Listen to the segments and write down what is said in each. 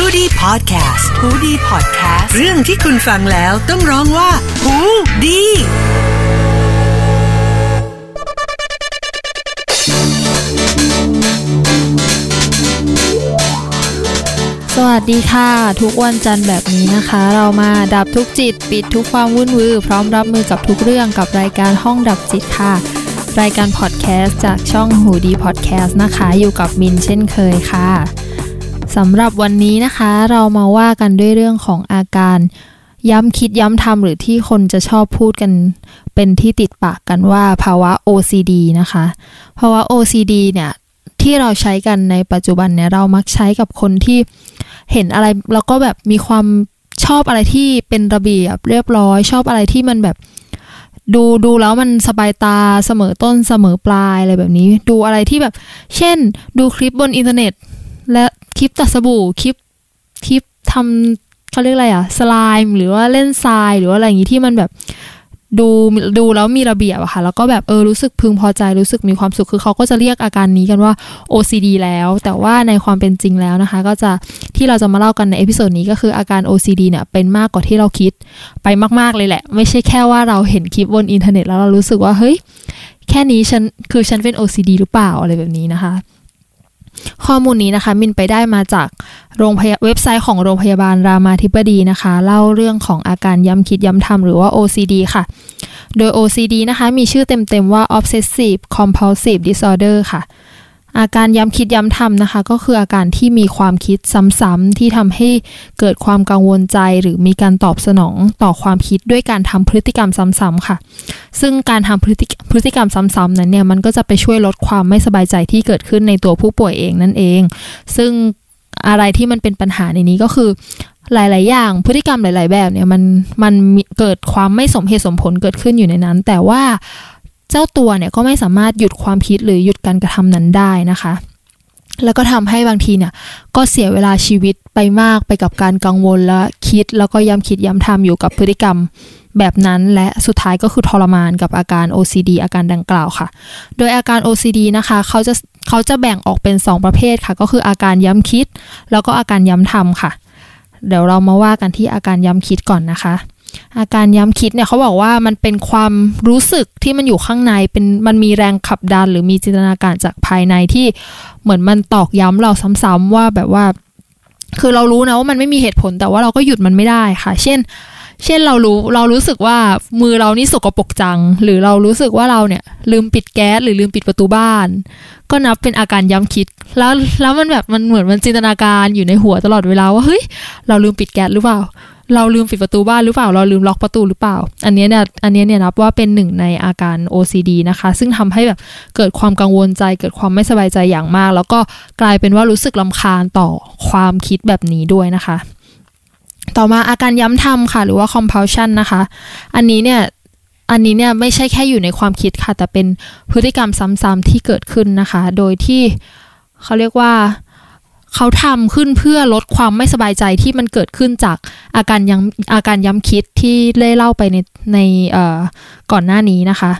h o ดี้พอดแคสต์ฮูดี้พอดแคสต์เรื่องที่คุณฟังแล้วต้องร้องว่าหูดีสวัสดีค่ะ ทุกวันจันทร์แบบนี้นะคะ เรามาดับทุกจิต ปิดทุกความวุ่นวาย พร้อมรับมือกับทุกเรื่องกับรายการห้องดับจิตค่ะ รายการพอดแคสต์จากช่องหูดีพอดแคสต์นะคะ อยู่กับมินเช่นเคยค่ะ สำหรับวันนี้นะคะเรามาว่ากันด้วยเรื่องของอาการ ย้ำคิดย้ำทำหรือที่คนจะชอบพูดกันเป็นที่ติดปากกันว่าภาวะ OCD นะคะภาวะ OCD เนี่ยที่เราใช้กันในปัจจุบันเนี่ยเรามักใช้กับคนที่เห็นอะไรแล้วก็แบบมีความชอบอะไรที่เป็นระเบียบเรียบร้อย ชอบอะไรที่มันแบบดูดูแล้วมันสบายตาเสมอต้นเสมอปลายอะไรแบบนี้ ดูอะไรที่แบบ เช่น ดูคลิปบนอินเทอร์เน็ต และ คลิปตัดสบู่คลิปคลิปทำเขาเรียกอะไรอะ slime หรือว่าเล่นทรายหรือว่าอะไรอย่างนี้ที่มันแบบดูดูแล้วมีระเบียบอะค่ะ แล้วก็แบบเออรู้สึกพึงพอใจรู้สึกมีความสุขคือเขาก็จะเรียกอาการนี้กันว่า OCD แล้ว แต่ว่าในความเป็นจริงแล้วนะคะ ก็จะที่เราจะมาเล่ากันใน episode นี้ก็คืออาการ OCD เนี่ยเป็นมากกว่าที่เราคิดไปมาก ๆ เลยแหละ ไม่ใช่แค่ว่าเราเห็นคลิปบนอินเทอร์เน็ตแล้วเรารู้สึกว่าเฮ้ยแค่นี้ฉันคือฉันเป็น OCD หรือเปล่าอะไรแบบนี้นะคะ ข้อมูลนี้นะคะ มินไปได้มาจากโรงพยาเว็บไซต์ของโรงพยาบาลรามาธิบดีนะคะ เล่าเรื่องของอาการย้ำคิดย้ำทำหรือว่า OCD ค่ะ โดย OCD นะคะ มีชื่อเต็มๆว่า Obsessive Compulsive Disorder ค่ะ อาการย้ำคิดย้ำทำนะคะ ก็คืออาการที่มีความคิดซ้ำๆที่ทำให้เกิดความกังวลใจ หรือมีการตอบสนองต่อความคิดด้วยการทำพฤติกรรมซ้ำๆค่ะ ซึ่งการทำพฤติพฤติกรรมซ้ำๆนั้นเนี่ยมันก็จะไปช่วยลดความไม่สบายใจที่เกิดขึ้นในตัวผู้ป่วยเองนั่นเอง ซึ่งอะไรที่มันเป็นปัญหาในนี้ก็คือหลาย ๆ อย่าง พฤติกรรมหลาย ๆ แบบเนี่ยมันมันเกิดความไม่สมเหตุสมผลเกิดขึ้นอยู่ในนั้น แต่ว่า เจ้าตัวเนี่ยก็ไม่สามารถหยุดความคิดหรือหยุดการกระทำนั้นได้นะคะ แล้วก็ทำให้บางทีเนี่ยก็เสียเวลาชีวิตไปมากไปกับการกังวลและคิด แล้วก็ย้ำคิดย้ำทำอยู่กับพฤติกรรมแบบนั้นและสุดท้ายก็คือทรมานกับอาการ OCD อาการดังกล่าวค่ะ โดยอาการ OCD นะคะเขาจะเขาจะแบ่งออกเป็น 2 ประเภทค่ะ ก็คืออาการย้ำคิด แล้วก็อาการย้ำทำค่ะ เดี๋ยวเรามาว่ากันที่อาการย้ำคิดก่อนนะคะ อาการย้ำคิดเนี่ยเขาบอกว่ามันเป็นความรู้สึกที่มันอยู่ข้างในเป็นมันมีแรงขับดัน หรือมีจินตนาการจากภายในที่เหมือนมันตอกย้ำเราซ้ำๆว่าแบบว่า คือเรารู้นะว่ามันไม่มีเหตุผลแต่ว่าเราก็หยุดมันไม่ได้ค่ะ เช่น เช่นเรารู้เรารู้สึกว่ามือเรานี่สกปรกจัง หรือเรารู้สึกว่าเราเนี่ย ลืมปิดแก๊สหรือลืมปิดประตูบ้าน ก็นับเป็นอาการย้ำคิด แล้วแล้วมันแบบมันเหมือนมันจินตนาการอยู่ในหัวตลอดเวลาว่าเฮ้ยเราลืมปิดแก๊สหรือเปล่า เราลืมปิดประตูบ้านหรือเปล่า เราลืมล็อกประตูหรือเปล่า อันนี้เนี่ย อันนี้เนี่ยนับว่าเป็นหนึ่งในอาการ OCD นะคะ ซึ่งทำให้แบบเกิดความกังวลใจ เกิดความไม่สบายใจอย่างมาก แล้วก็กลายเป็นว่ารู้สึกลำคาญต่อความคิดแบบนี้ด้วยนะคะ ต่อมาอาการย้ำทำค่ะ หรือว่า compulsion นะคะ อันนี้เนี่ยอันนี้เนี่ยไม่ใช่แค่อยู่ในความคิดค่ะ แต่เป็นพฤติกรรมซ้ำๆที่เกิดขึ้นนะคะ โดยที่เขาเรียกว่า เขาทำขึ้นเพื่อลดความไม่สบายใจที่มันเกิดขึ้นจากอาการย้ำอาการย้ำคิดที่ได้เล่าไปในในก่อนหน้านี้นะคะ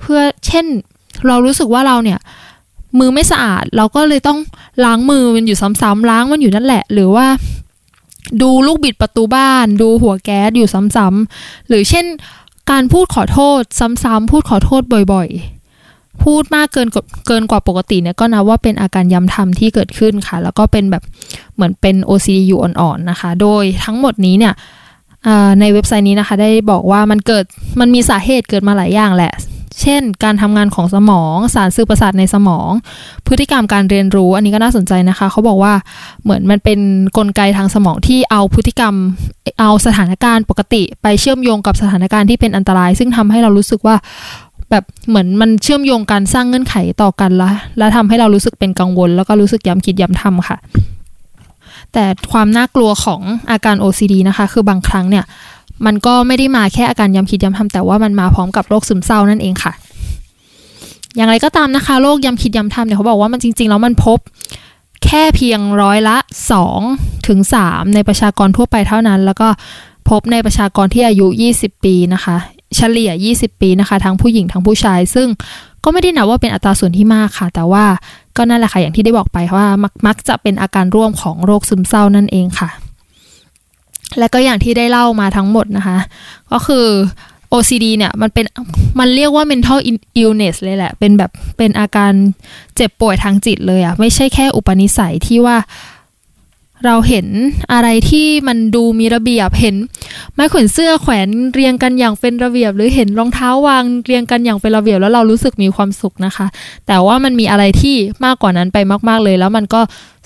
เพื่อเช่นเรารู้สึกว่าเราเนี่ยมือไม่สะอาด เราก็เลยต้องล้างมือมันอยู่ซ้ำๆล้างมันอยู่นั่นแหละ หรือว่าดูลูกบิดประตูบ้าน ดูหัวแก๊สอยู่ซ้ำๆหรือเช่น การพูดขอโทษซ้ำๆพูดขอโทษบ่อยๆ พูดมากเกินเกินกว่าปกติเนี่ยก็นับว่าเป็นอาการย้ำทำที่เกิดขึ้นค่ะ แล้วก็เป็นแบบเหมือนเป็น OCD อยู่อ่อนๆนะคะ โดยทั้งหมดนี้เนี่ยในเว็บไซต์นี้นะคะได้บอกว่ามันเกิดมันมีสาเหตุเกิดมาหลายอย่างแหละ เช่น การทำงานของสมอง สารสื่อประสาทในสมอง พฤติกรรมการเรียนรู้ อันนี้ก็น่าสนใจนะคะ เขาบอกว่าเหมือนมันเป็นนกลไกทางสมองที่เอาพฤติกรรมเอาสถานการณ์ปกติ ไปเชื่อมโยงกับสถานการณ์ที่เป็นอันตราย ซึ่งทำให้เรารู้สึกว่า แบบเหมือนมันเชื่อมโยงการสร้างเงื่อนไขต่อกันละและทำให้เรารู้สึกเป็นกังวล แล้วก็รู้สึกย้ำคิดย้ำทำค่ะ แต่ความน่ากลัวของอาการ OCD นะคะ คือบางครั้งเนี่ยมันก็ไม่ได้มาแค่อาการย้ำคิดย้ำทำแต่ว่ามันมาพร้อมกับโรคซึมเศร้านั่นเองค่ะ อย่างไรก็ตามนะคะโรคย้ำคิดย้ำทำเนี่ยเขาบอกว่ามันจริง ๆ แล้วมันพบแค่เพียงร้อยละ2ถึง3ในประชากรทั่วไปเท่านั้น แล้วก็ พบในประชากรที่อายุ 20 ปีนะคะ เฉลี่ย 20 ปีนะคะ ทั้งผู้หญิงทั้งผู้ชาย ซึ่งก็ไม่ได้นับว่าเป็นอัตราส่วนที่มากค่ะ แต่ว่าก็นั่นแหละค่ะ อย่างที่ได้บอกไปว่ามักมักจะเป็นอาการร่วมของโรคซึมเศร้านั่นเองค่ะ และก็อย่างที่ได้เล่ามาทั้งหมดนะคะ ก็คือ OCD เนี่ยมันเป็นมันเรียกว่า mental illness เลยแหละ เป็นแบบเป็นอาการเจ็บป่วยทางจิตเลยอะไม่ใช่แค่อุปนิสัยที่ว่า เราเห็นอะไรที่มันดูมีระเบียบเห็น ไม้ขวนเสื้อแขวนเรียงกันอย่างเป็นระเบียบ หรือเห็นรองเท้าวางเรียงกันอย่างเป็นระเบียบแล้วเรารู้สึกมีความสุขนะคะ แต่ว่ามันมีอะไรที่มากกว่านั้นไปมาก ๆเลย แล้วมันก็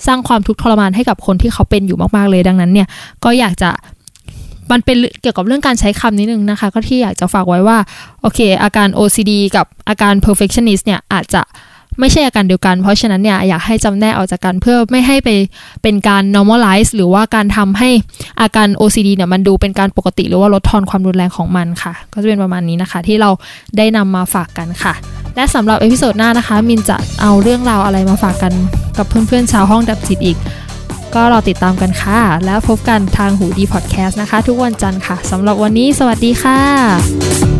สร้างความทุกข์ทรมานให้กับคนที่เขาเป็นอยู่มากๆเลย ดังนั้นเนี่ยก็อยากจะมันเป็นเกี่ยวกับเรื่องการใช้คำนิดนึงนะคะ ก็ที่อยากจะฝากไว้ว่าโอเค อาการ OCD กับอาการ perfectionist เนี่ยอาจจะ ไม่ใช่อาการเดียวกัน เพราะฉะนั้นเนี่ยอยากให้จำแนกออกจากกันเพื่อไม่ให้ไปเป็นการ normalize หรือว่าการทำให้อาการ OCD เนี่ยมันดูเป็นการปกติ หรือว่าลดทอนความรุนแรงของมันค่ะ ก็จะเป็นประมาณนี้นะคะ ที่เราได้นำมาฝากกันค่ะ และสำหรับ episode หน้านะคะ มินจะเอาเรื่องราวอะไรมาฝากกันกับเพื่อนๆชาวห้องดับจิตอีก ก็รอติดตามกันค่ะ แล้วพบกันทางหูดีพอดแคสต์นะคะ ทุกวันจันทร์ค่ะสำหรับวันนี้ สวัสดีค่ะ